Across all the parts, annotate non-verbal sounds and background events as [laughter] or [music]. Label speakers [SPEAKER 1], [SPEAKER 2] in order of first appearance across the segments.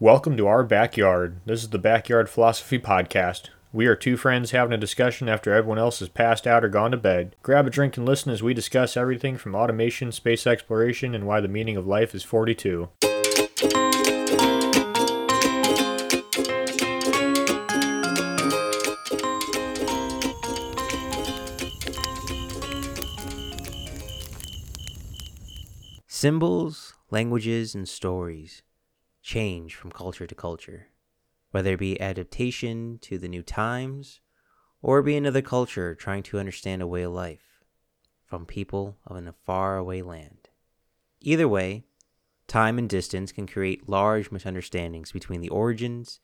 [SPEAKER 1] Welcome to our backyard. This is the Backyard Philosophy Podcast. We are two friends having a discussion after everyone else has passed out or gone to bed. Grab a drink and listen as we discuss everything from automation, space exploration, and why the meaning of life is 42.
[SPEAKER 2] Symbols, languages, and stories change from culture to culture, whether it be adaptation to the new times or be another culture trying to understand a way of life from people of a faraway land. Either way, time and distance can create large misunderstandings between the origins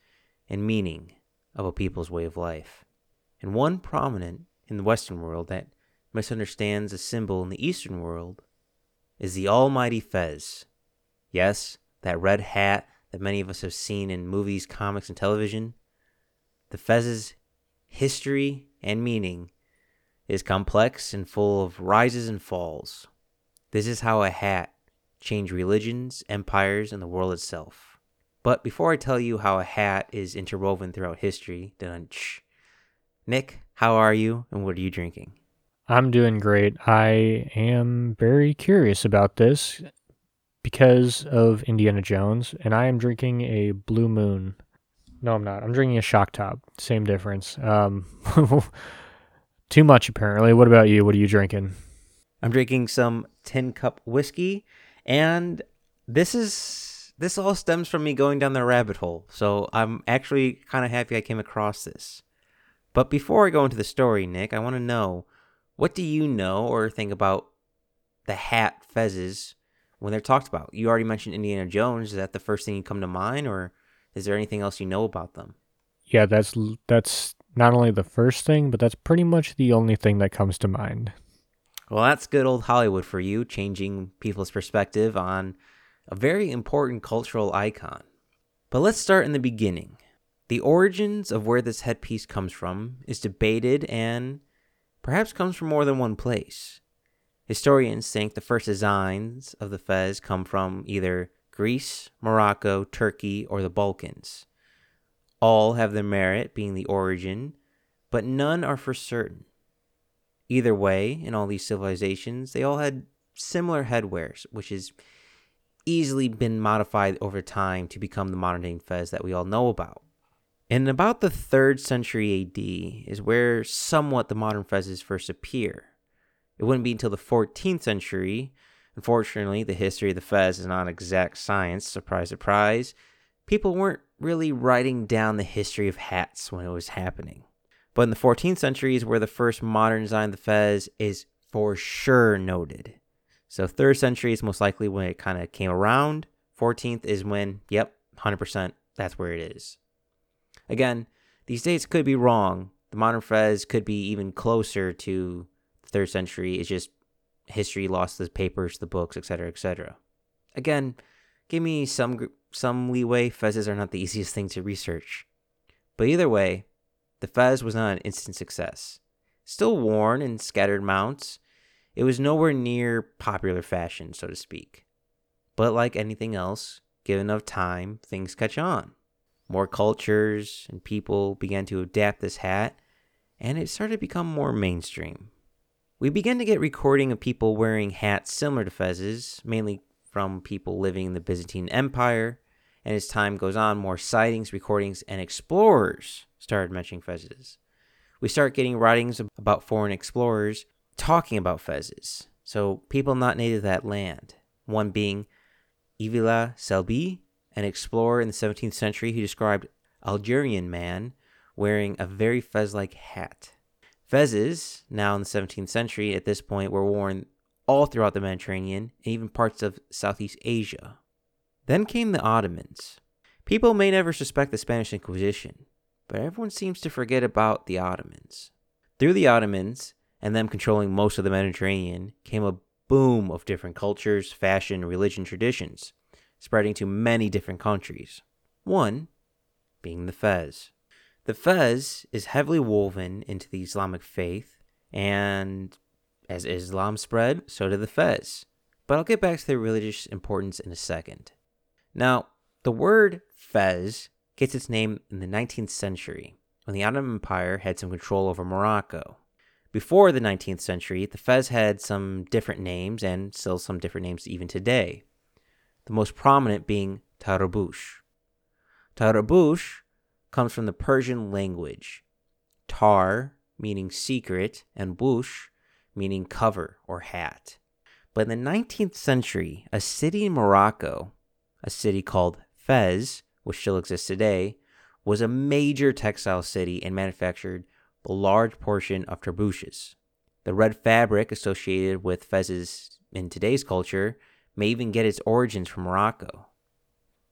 [SPEAKER 2] and meaning of a people's way of life. And one prominent in the Western world that misunderstands a symbol in the Eastern world is the almighty Fez. Yes, that red hat that many of us have seen in movies, comics, and television. The Fez's history and meaning is complex and full of rises and falls. This is how a hat changed religions, empires, and the world itself. But before I tell you how a hat is interwoven throughout history, dunch. Nick, how are you and what are you drinking?
[SPEAKER 1] I'm doing great. I am very curious about this because of Indiana Jones, and I am drinking a Blue Moon. No, I'm not. I'm drinking a Shock Top. Same difference. Um, [laughs] too much apparently. What about you? What are you drinking?
[SPEAKER 2] I'm drinking some tin cup whiskey, and this is this all stems from me going down the rabbit hole. So I'm actually kind of happy I came across this. But before I go into the story, Nick, I want to know what do you know or think about the hat fezzes when they're talked about? You already mentioned Indiana Jones. Is that the first thing you come to mind, or is there anything else you know about them?
[SPEAKER 1] Yeah, that's that's not only the first thing, but that's pretty much the only thing that comes to mind.
[SPEAKER 2] Well, that's good old Hollywood for you, changing people's perspective on a very important cultural icon. But let's start in the beginning. The origins of where this headpiece comes from is debated and perhaps comes from more than one place. Historians think the first designs of the fez come from either Greece, Morocco, Turkey, or the Balkans. All have their merit being the origin, but none are for certain. Either way, in all these civilizations, they all had similar headwears, which has easily been modified over time to become the modern day fez that we all know about. In about the 3rd century AD is where somewhat the modern fezzes first appear. It wouldn't be until the 14th century. Unfortunately, the history of the fez is not exact science, surprise, surprise. People weren't really writing down the history of hats when it was happening. But in the 14th century is where the first modern design of the fez is for sure noted. So 3rd century is most likely when it kind of came around. 14th is when, yep, 100%, that's where it is. Again, these dates could be wrong. The modern Fez could be even closer to third century. is just history lost the papers, the books, etc., etc. Again, give me some some leeway. Fezes are not the easiest thing to research, but either way, the Fez was not an instant success. Still worn in scattered mounts, it was nowhere near popular fashion, so to speak. But like anything else, given enough time, things catch on. More cultures and people began to adapt this hat, and it started to become more mainstream. We began to get recording of people wearing hats similar to fezes, mainly from people living in the Byzantine Empire, and as time goes on, more sightings, recordings, and explorers started mentioning fezes. We start getting writings about foreign explorers talking about fezes, so people not native to that land. One being Evliya Çelebi, an explorer in the 17th century who described Algerian man wearing a very fez-like hat. Fezes, now in the 17th century, at this point were worn all throughout the Mediterranean and even parts of Southeast Asia. Then came the Ottomans. People may never suspect the Spanish Inquisition, but everyone seems to forget about the Ottomans. Through the Ottomans, and them controlling most of the Mediterranean, came a boom of different cultures, fashion, religion, traditions spreading to many different countries. One being the Fez. The Fez is heavily woven into the Islamic faith, and as Islam spread, so did the Fez. But I'll get back to the religious importance in a second. Now, The word fez gets its name in the 19th century when the Ottoman Empire had some control over Morocco. Before the 19th century, the fez had some different names and still some different names even today. The most prominent being Tarbush. Tarbush comes from the Persian language. Tar meaning secret and bush meaning cover or hat. But in the 19th century, a city in Morocco, a city called Fez, which still exists today, was a major textile city and manufactured a large portion of tarbushes. The red fabric associated with fezes in today's culture may even get its origins from Morocco.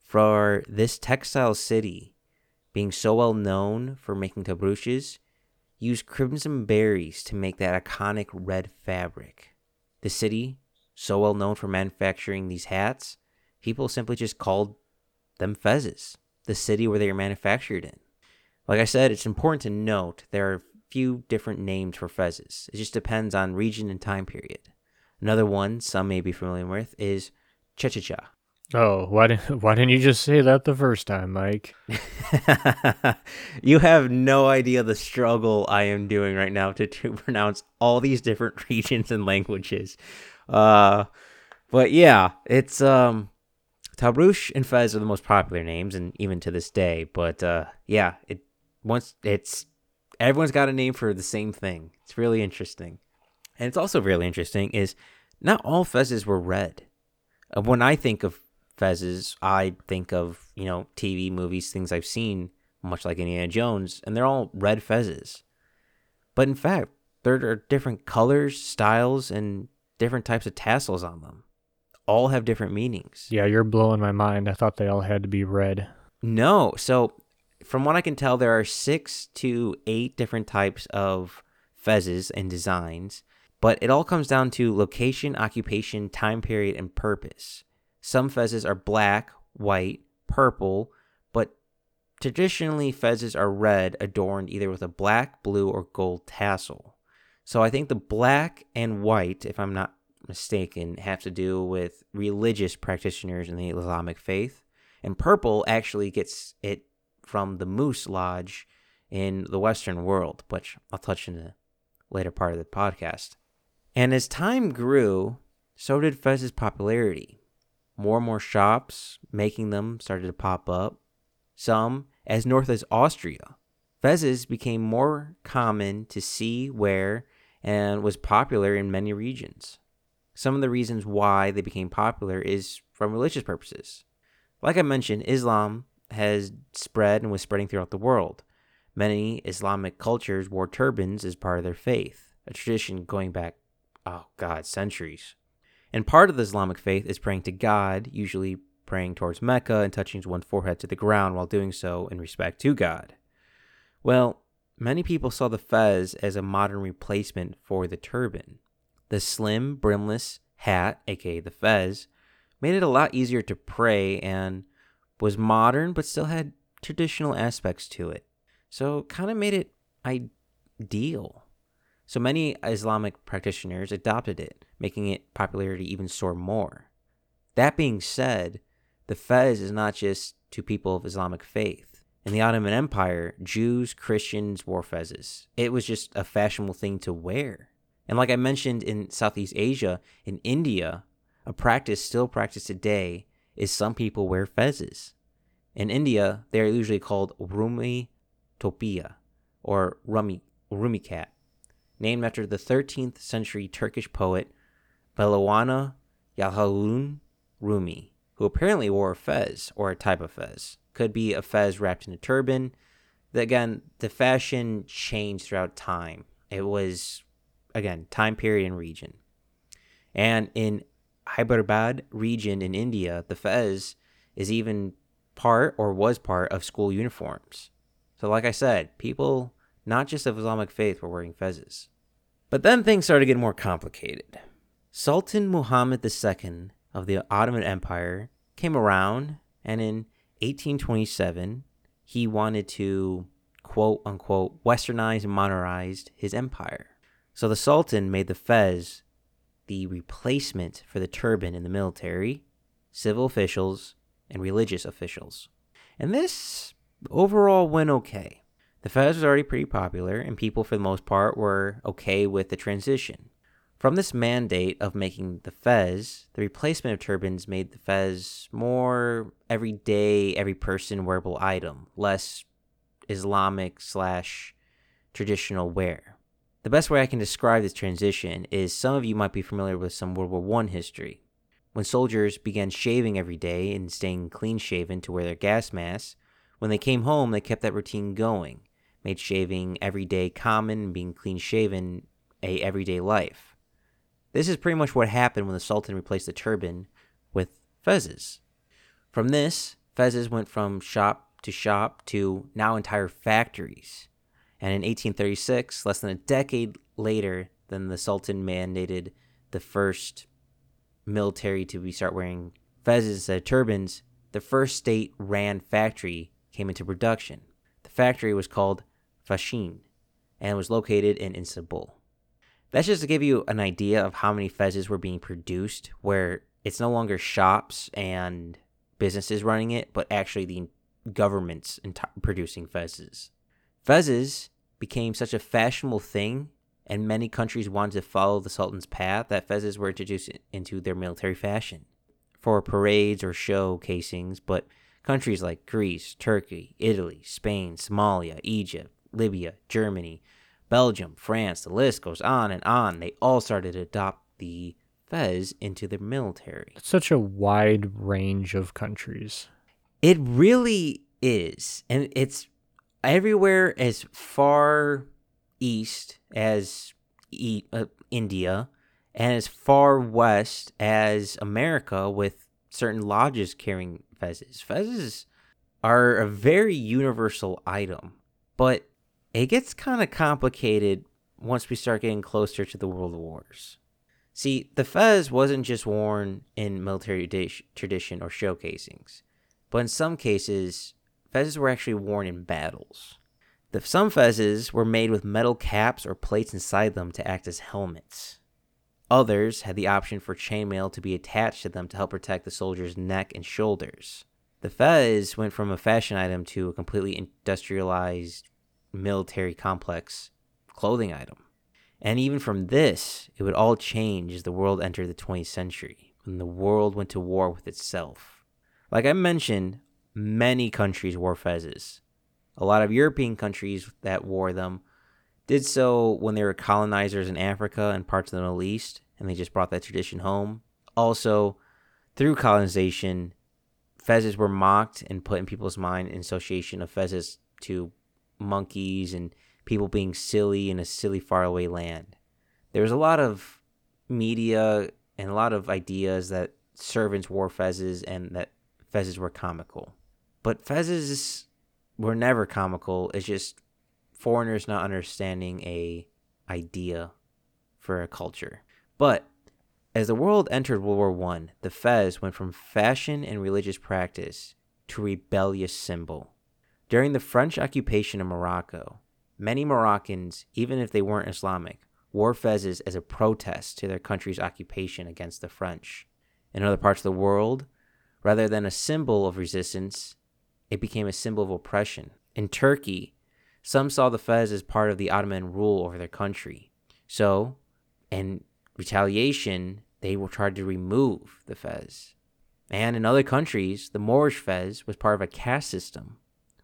[SPEAKER 2] For this textile city, being so well known for making tarbushes, used crimson berries to make that iconic red fabric. The city, so well known for manufacturing these hats, people simply just called them fezes, the city where they are manufactured in. Like I said, it's important to note there are a few different names for fezes. It just depends on region and time period. Another one some may be familiar with is Chechicha.
[SPEAKER 1] Oh, why didn't [laughs] why didn't you just say that the first time, Mike? [laughs]
[SPEAKER 2] you have no idea the struggle I am doing right now to, to [laughs] pronounce all these different regions and languages. Uh, but yeah, it's um, Tabrush and Fez are the most popular names, and even to this day. But uh, yeah, it once it's everyone's got a name for the same thing. It's really interesting, and it's also really interesting is not all Fezes were red. Uh, when I think of fezes, I think of, you know, TV, movies, things I've seen, much like Indiana Jones, and they're all red fezes. But in fact, there are different colors, styles, and different types of tassels on them. All have different meanings.
[SPEAKER 1] Yeah, you're blowing my mind. I thought they all had to be red.
[SPEAKER 2] No. So, from what I can tell, there are six to eight different types of fezes and designs, but it all comes down to location, occupation, time period, and purpose. Some fezes are black, white, purple, but traditionally fezes are red, adorned either with a black, blue, or gold tassel. So I think the black and white, if I'm not mistaken, have to do with religious practitioners in the Islamic faith. And purple actually gets it from the Moose Lodge in the Western world, which I'll touch in the later part of the podcast. And as time grew, so did Fez's popularity more and more shops making them started to pop up. Some as north as Austria. Fezes became more common to see, wear, and was popular in many regions. Some of the reasons why they became popular is from religious purposes. Like I mentioned, Islam has spread and was spreading throughout the world. Many Islamic cultures wore turbans as part of their faith, a tradition going back, oh God, centuries. And part of the Islamic faith is praying to God, usually praying towards Mecca and touching one's forehead to the ground while doing so in respect to God. Well, many people saw the fez as a modern replacement for the turban. The slim, brimless hat, aka the fez, made it a lot easier to pray and was modern but still had traditional aspects to it. So, kind of made it ideal. So many Islamic practitioners adopted it, making it popularity even soar more. That being said, the fez is not just to people of Islamic faith. In the Ottoman Empire, Jews, Christians wore fezes. It was just a fashionable thing to wear. And like I mentioned in Southeast Asia, in India, a practice still practiced today is some people wear fezes. In India, they are usually called Rumi Topia or Rumi, Rumi cat named after the 13th century Turkish poet Belawana Yalhalun Rumi, who apparently wore a fez or a type of fez. Could be a fez wrapped in a turban. Again, the fashion changed throughout time. It was, again, time period and region. And in Hyderabad region in India, the fez is even part or was part of school uniforms. So, like I said, people not just of Islamic faith, were wearing fezes. But then things started getting more complicated. Sultan Muhammad II of the Ottoman Empire came around, and in 1827, he wanted to quote unquote westernize and modernize his empire. So the Sultan made the fez the replacement for the turban in the military, civil officials, and religious officials. And this overall went okay. The fez was already pretty popular, and people, for the most part, were okay with the transition. From this mandate of making the fez, the replacement of turbans made the fez more everyday, every person wearable item, less Islamic slash traditional wear. The best way I can describe this transition is some of you might be familiar with some World War I history. When soldiers began shaving every day and staying clean shaven to wear their gas masks, when they came home, they kept that routine going, made shaving every day common being clean shaven a everyday life. This is pretty much what happened when the Sultan replaced the turban with fezes. From this, fezes went from shop to shop to now entire factories. And in 1836, less than a decade later than the Sultan mandated the first military to be start wearing fezes instead of turbans, the first state ran factory came into production. Factory was called Feshane and was located in Istanbul. That's just to give you an idea of how many fezes were being produced, where it's no longer shops and businesses running it, but actually the governments producing fezes. Fezes became such a fashionable thing, and many countries wanted to follow the Sultan's path that fezes were introduced into their military fashion for parades or show casings, but countries like Greece, Turkey, Italy, Spain, Somalia, Egypt, Libya, Germany, Belgium, France, the list goes on and on. They all started to adopt the Fez into their military.
[SPEAKER 1] It's such a wide range of countries.
[SPEAKER 2] It really is. And it's everywhere as far east as e- uh, India and as far west as America with certain lodges carrying fezes. Fezes are a very universal item, but it gets kind of complicated once we start getting closer to the world wars. See, the fez wasn't just worn in military tradition or show casings, but in some cases, fezzes were actually worn in battles. The, some fezzes were made with metal caps or plates inside them to act as helmets. Others had the option for chainmail to be attached to them to help protect the soldier's neck and shoulders. The fez went from a fashion item to a completely industrialized military complex clothing item. And even from this, it would all change as the world entered the 20th century, when the world went to war with itself. Like I mentioned, many countries wore fezes. A lot of European countries that wore them did so when they were colonizers in Africa and parts of the Middle East, and they just brought that tradition home. Also, through colonization, fezes were mocked and put in people's mind in association of fezes to monkeys and people being silly in a silly faraway land. There was a lot of media and a lot of ideas that servants wore fezes and that fezes were comical. But fezes were never comical. It's just foreigners not understanding a idea for a culture. But as the world entered World War One, the fez went from fashion and religious practice to rebellious symbol. During the French occupation of Morocco, many Moroccans, even if they weren't Islamic, wore fezes as a protest to their country's occupation against the French. In other parts of the world, rather than a symbol of resistance, it became a symbol of oppression. In Turkey, some saw the fez as part of the Ottoman rule over their country. So, in retaliation, they were tried to remove the fez. And in other countries, the Moorish fez was part of a caste system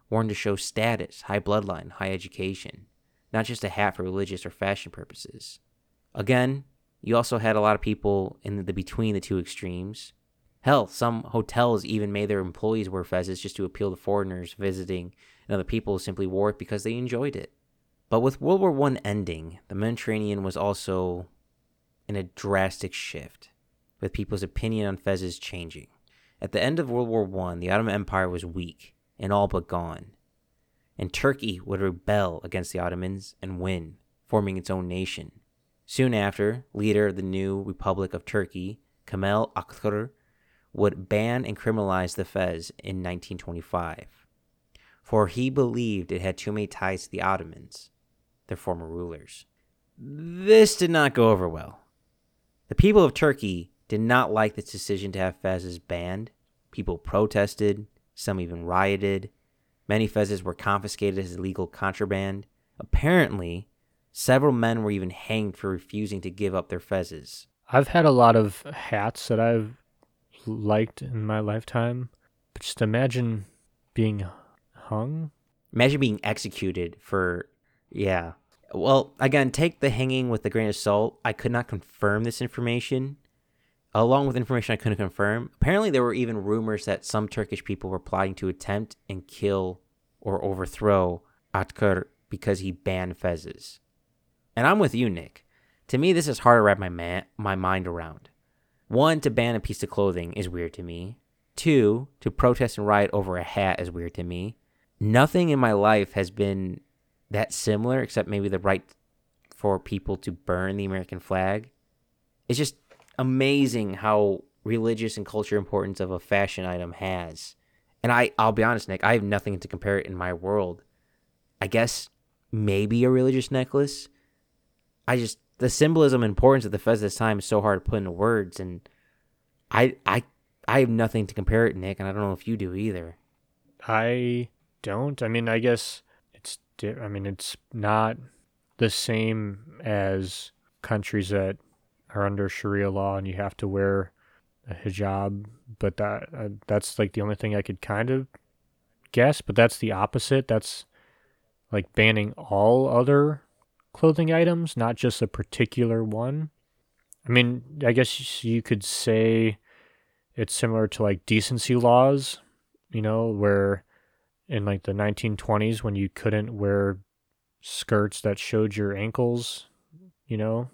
[SPEAKER 2] worn to show status, high bloodline, high education, not just a hat for religious or fashion purposes. Again, you also had a lot of people in the between the two extremes. Hell, some hotels even made their employees wear fezes just to appeal to foreigners visiting, and other people simply wore it because they enjoyed it. But with World War I ending, the Mediterranean was also in a drastic shift, with people's opinion on fezes changing. At the end of World War I, the Ottoman Empire was weak, and all but gone. And Turkey would rebel against the Ottomans and win, forming its own nation. Soon after, leader of the new Republic of Turkey, Kemal Atatürk, would ban and criminalize the Fez in 1925, for he believed it had too many ties to the Ottomans, their former rulers. This did not go over well. The people of Turkey did not like this decision to have Fezes banned People protested, some even rioted. Many fezzes were confiscated as illegal contraband. Apparently, several men were even hanged for refusing to give up their fezzes.
[SPEAKER 1] I've had a lot of hats that I've liked in my lifetime, but just imagine being hung.
[SPEAKER 2] Imagine being executed for, yeah. Well, again, take the hanging with a grain of salt. I could not confirm this information. Along with information I couldn't confirm, apparently there were even rumors that some Turkish people were plotting to attempt and kill or overthrow Atatürk because he banned fezzes. And I'm with you, Nick. To me, this is hard to wrap my ma- my mind around. One, to ban a piece of clothing is weird to me. Two, to protest and riot over a hat is weird to me. Nothing in my life has been that similar except maybe the right for people to burn the American flag. It's just amazing how religious and culture importance of a fashion item has. And I I'll be honest, Nick, I have nothing to compare it in my world. I guess maybe a religious necklace. I just the symbolism and importance of the fez this time is so hard to put into words and I I I have nothing to compare it, Nick, and I don't know if you do either.
[SPEAKER 1] I don't. I mean, I guess it's. Di- I mean, it's not the same as countries that are under Sharia law and you have to wear a hijab. But that uh, that's like the only thing I could kind of guess. But that's the opposite. That's like banning all other clothing items, not just a particular one. I mean, I guess you could say it's similar to like decency laws, you know, where in like the 1920s when you couldn't wear skirts that showed your ankles, you know,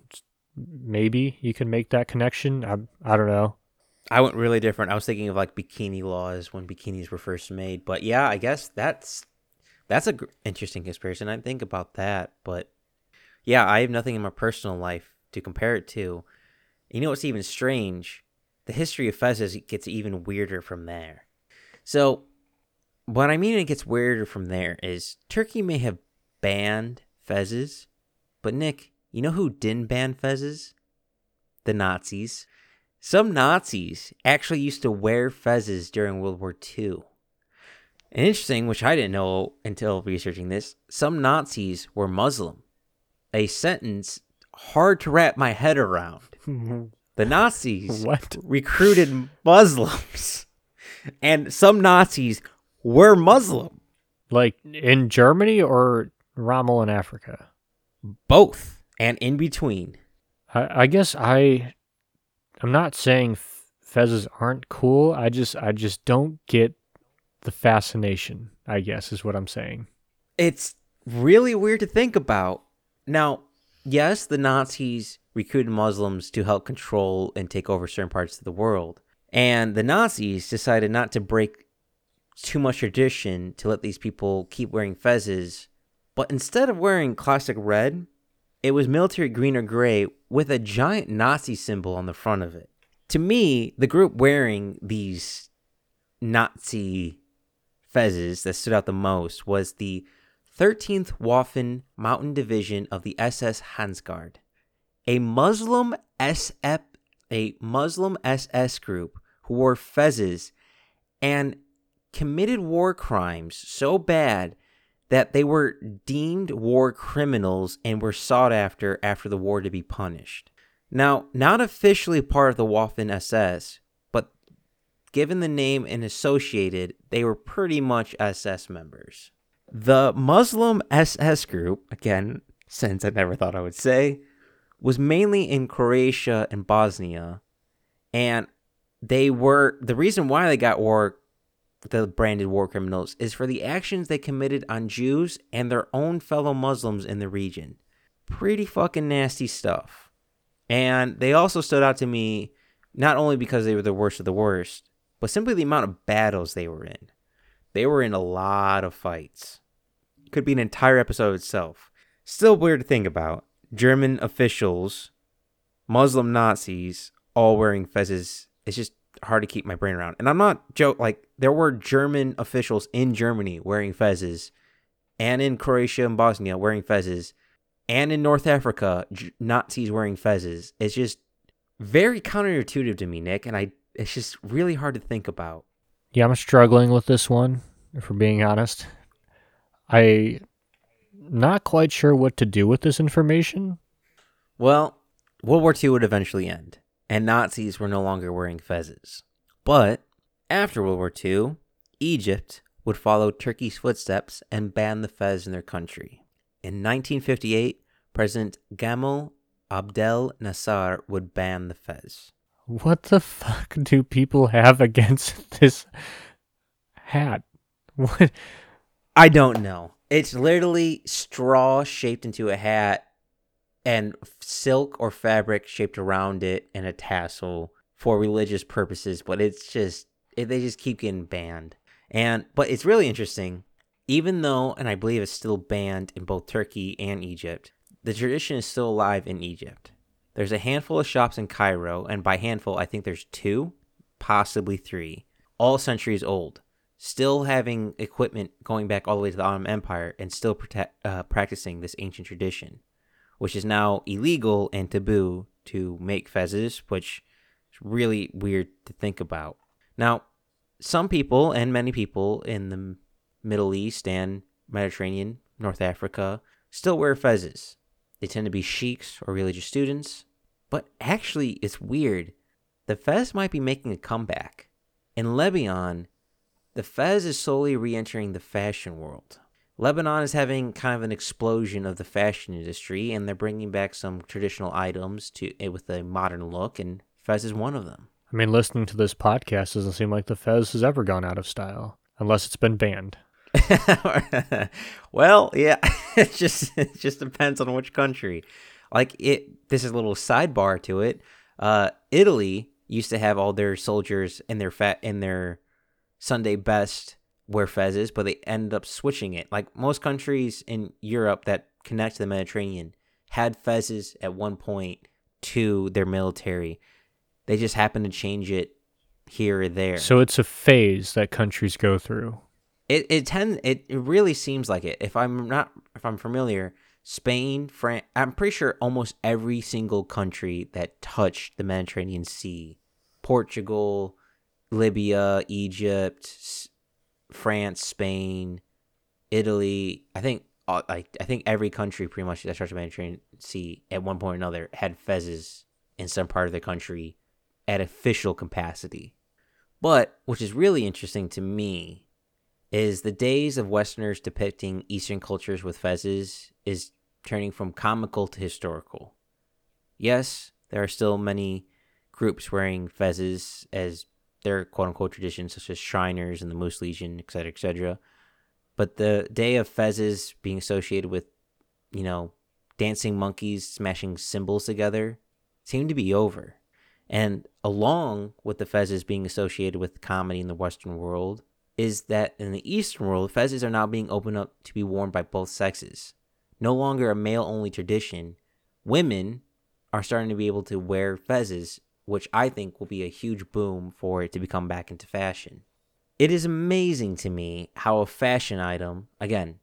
[SPEAKER 1] maybe you can make that connection. I I don't know.
[SPEAKER 2] I went really different. I was thinking of like bikini laws when bikinis were first made, but yeah, I guess that's that's a gr- interesting comparison. I think about that, but yeah, I have nothing in my personal life to compare it to. You know what's even strange? The history of fezzes gets even weirder from there. So, what I mean it gets weirder from there is Turkey may have banned fezzes, but Nick, you know who didn't ban fezzes? The Nazis. Some Nazis actually used to wear fezzes during World War II. And interesting, which I didn't know until researching this, some Nazis were Muslim. A sentence hard to wrap my head around. The Nazis [laughs]
[SPEAKER 1] What?
[SPEAKER 2] recruited Muslims, and some Nazis were Muslim.
[SPEAKER 1] Like in Germany or Rommel in Africa?
[SPEAKER 2] Both and in between.
[SPEAKER 1] I, I guess I I'm not saying fezzes aren't cool. I just I just don't get the fascination. I guess is what I'm saying.
[SPEAKER 2] It's really weird to think about. Now, yes, the Nazis recruited Muslims to help control and take over certain parts of the world. And the Nazis decided not to break too much tradition to let these people keep wearing fezzes. But instead of wearing classic red, it was military green or gray with a giant Nazi symbol on the front of it. To me, the group wearing these Nazi fezzes that stood out the most was the 13th Waffen Mountain Division of the SS Handschar, a Muslim SF, a Muslim SS group who wore fezes and committed war crimes so bad that they were deemed war criminals and were sought after after the war to be punished. Now, not officially part of the Waffen SS, but given the name and associated, they were pretty much SS members. The Muslim SS group, again, since I never thought I would say, was mainly in Croatia and Bosnia, and they were the reason why they got war the branded war criminals is for the actions they committed on Jews and their own fellow Muslims in the region. Pretty fucking nasty stuff. And they also stood out to me not only because they were the worst of the worst, but simply the amount of battles they were in. They were in a lot of fights. Could be an entire episode itself. Still weird to think about. German officials, Muslim Nazis, all wearing fezzes. It's just hard to keep my brain around. And I'm not joke like there were German officials in Germany wearing fezzes, and in Croatia and Bosnia wearing fezzes, and in North Africa J- Nazis wearing fezzes. It's just very counterintuitive to me, Nick, and I it's just really hard to think about.
[SPEAKER 1] Yeah, I'm struggling with this one, if we're being honest. I not quite sure what to do with this information.
[SPEAKER 2] Well, World War II would eventually end, and Nazis were no longer wearing fezzes. But after World War II, Egypt would follow Turkey's footsteps and ban the fez in their country. In 1958, President Gamal Abdel Nasser would ban the fez.
[SPEAKER 1] What the fuck do people have against [laughs] this hat? What?
[SPEAKER 2] I don't know. It's literally straw shaped into a hat and silk or fabric shaped around it and a tassel for religious purposes, but it's just it, they just keep getting banned. And but it's really interesting even though and I believe it's still banned in both Turkey and Egypt. The tradition is still alive in Egypt. There's a handful of shops in Cairo, and by handful, I think there's two, possibly three, all centuries old, still having equipment going back all the way to the Ottoman Empire and still uh, practicing this ancient tradition, which is now illegal and taboo to make fezzes, which is really weird to think about. Now, some people and many people in the Middle East and Mediterranean, North Africa, still wear fezzes. They tend to be sheiks or religious students. But actually, it's weird. The fez might be making a comeback. In Lebanon, the fez is slowly re entering the fashion world. Lebanon is having kind of an explosion of the fashion industry, and they're bringing back some traditional items to eh, with a modern look, and fez is one of them.
[SPEAKER 1] I mean, listening to this podcast doesn't seem like the fez has ever gone out of style, unless it's been banned. [laughs]
[SPEAKER 2] well, yeah, [laughs] it just it just depends on which country. Like it, this is a little sidebar to it. Uh, Italy used to have all their soldiers in their fat in their Sunday best wear fezzes, but they ended up switching it. Like most countries in Europe that connect to the Mediterranean had fezzes at one point to their military. They just happened to change it here or there.
[SPEAKER 1] So it's a phase that countries go through.
[SPEAKER 2] It it tend it, really seems like it. If I'm not if I'm familiar, Spain, France, I'm pretty sure almost every single country that touched the Mediterranean Sea, Portugal, Libya, Egypt, France, Spain, Italy, I think uh, I, I think every country pretty much that touched the Mediterranean Sea at one point or another had fezzes in some part of the country at official capacity. But which is really interesting to me is the days of Westerners depicting Eastern cultures with fezzes is turning from comical to historical. Yes, there are still many groups wearing fezzes as their quote unquote traditions, such as Shriners and the Moose Legion, etc., etc. But the day of fezzes being associated with, you know, dancing monkeys smashing cymbals together seemed to be over. And along with the fezzes being associated with comedy in the Western world, is that in the Eastern world, fezzes are now being opened up to be worn by both sexes. No longer a male only tradition, women are starting to be able to wear fezzes, which I think will be a huge boom for it to become back into fashion. It is amazing to me how a fashion item, again,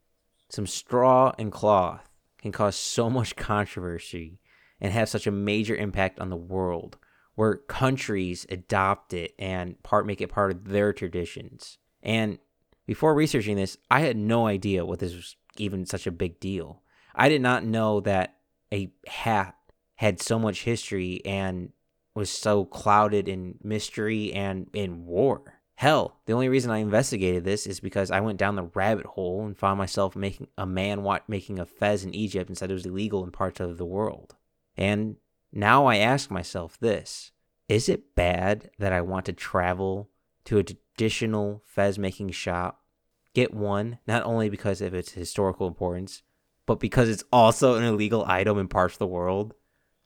[SPEAKER 2] some straw and cloth, can cause so much controversy and have such a major impact on the world, where countries adopt it and part make it part of their traditions. And before researching this, I had no idea what this was even such a big deal. I did not know that a hat had so much history and was so clouded in mystery and in war. Hell, the only reason I investigated this is because I went down the rabbit hole and found myself making a man making a fez in Egypt and said it was illegal in parts of the world. And now I ask myself this is it bad that I want to travel to a traditional fez making shop, get one, not only because of its historical importance, but because it's also an illegal item in parts of the world,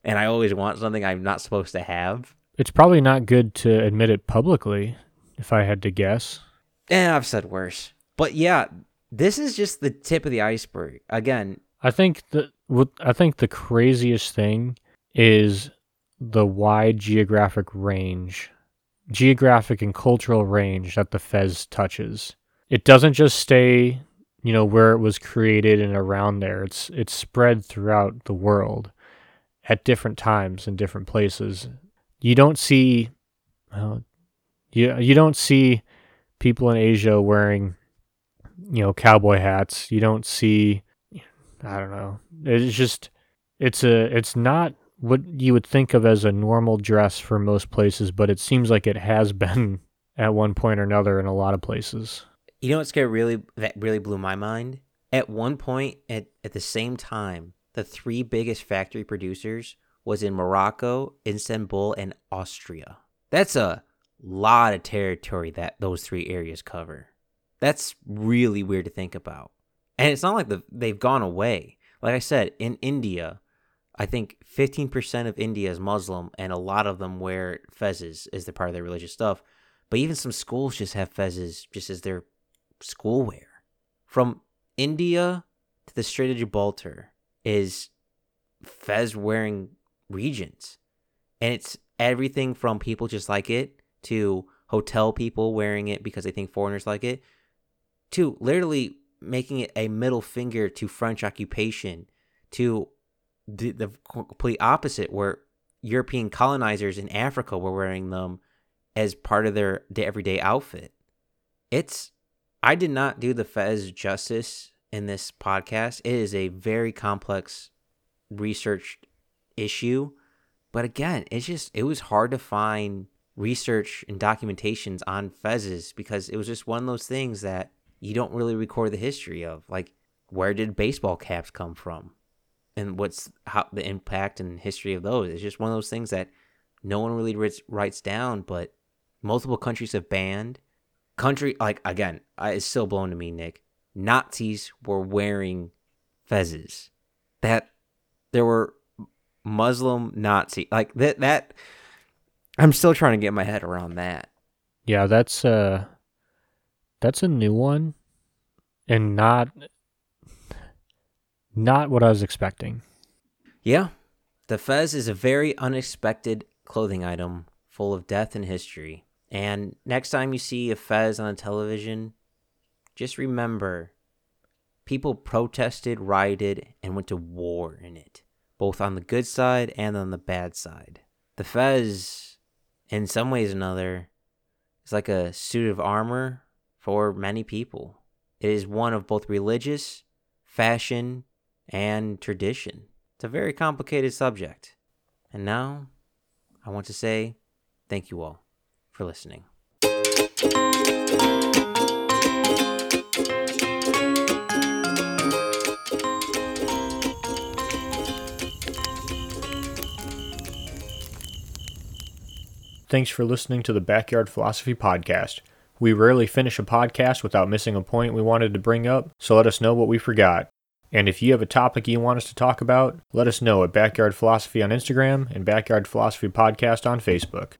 [SPEAKER 2] and I always want something I'm not supposed to have.
[SPEAKER 1] It's probably not good to admit it publicly, if I had to guess.
[SPEAKER 2] And I've said worse. But yeah, this is just the tip of the iceberg. Again,
[SPEAKER 1] I think the I think the craziest thing is the wide geographic range, geographic and cultural range that the Fez touches. It doesn't just stay you know where it was created and around there it's it's spread throughout the world at different times in different places you don't see well, you you don't see people in Asia wearing, you know, cowboy hats. You don't see, I don't know. It's just, it's a, it's not what you would think of as a normal dress for most places, but it seems like it has [laughs] been at one point or another in a lot of places.
[SPEAKER 2] You know what scared really that really blew my mind? At one point at, at the same time, the three biggest factory producers was in Morocco, Istanbul, and Austria. That's a lot of territory that those three areas cover. That's really weird to think about. And it's not like the, they've gone away. Like I said, in India, I think 15% of India is Muslim, and a lot of them wear fezzes as the part of their religious stuff. But even some schools just have fezzes just as their school wear. From India to the Strait of Gibraltar is fez wearing regions. And it's everything from people just like it to hotel people wearing it because they think foreigners like it to literally making it a middle finger to French occupation to the, the complete opposite where European colonizers in Africa were wearing them as part of their everyday outfit. It's I did not do the Fez justice in this podcast. It is a very complex researched issue. But again, it's just it was hard to find research and documentations on fezzes because it was just one of those things that you don't really record the history of. Like, where did baseball caps come from? And what's how the impact and history of those? It's just one of those things that no one really writes, writes down, but multiple countries have banned. Country, like, again, it's still blown to me, Nick. Nazis were wearing fezzes. That there were Muslim Nazi like that that I'm still trying to get my head around that.
[SPEAKER 1] Yeah, that's uh that's a new one and not not what I was expecting.
[SPEAKER 2] Yeah. The fez is a very unexpected clothing item full of death and history. And next time you see a fez on a television, just remember people protested, rioted, and went to war in it both on the good side and on the bad side. The Fez, in some ways or another, is like a suit of armor for many people. It is one of both religious, fashion, and tradition. It's a very complicated subject. And now, I want to say thank you all for listening.
[SPEAKER 1] Thanks for listening to the Backyard Philosophy Podcast. We rarely finish a podcast without missing a point we wanted to bring up, so let us know what we forgot. And if you have a topic you want us to talk about, let us know at Backyard Philosophy on Instagram and Backyard Philosophy Podcast on Facebook.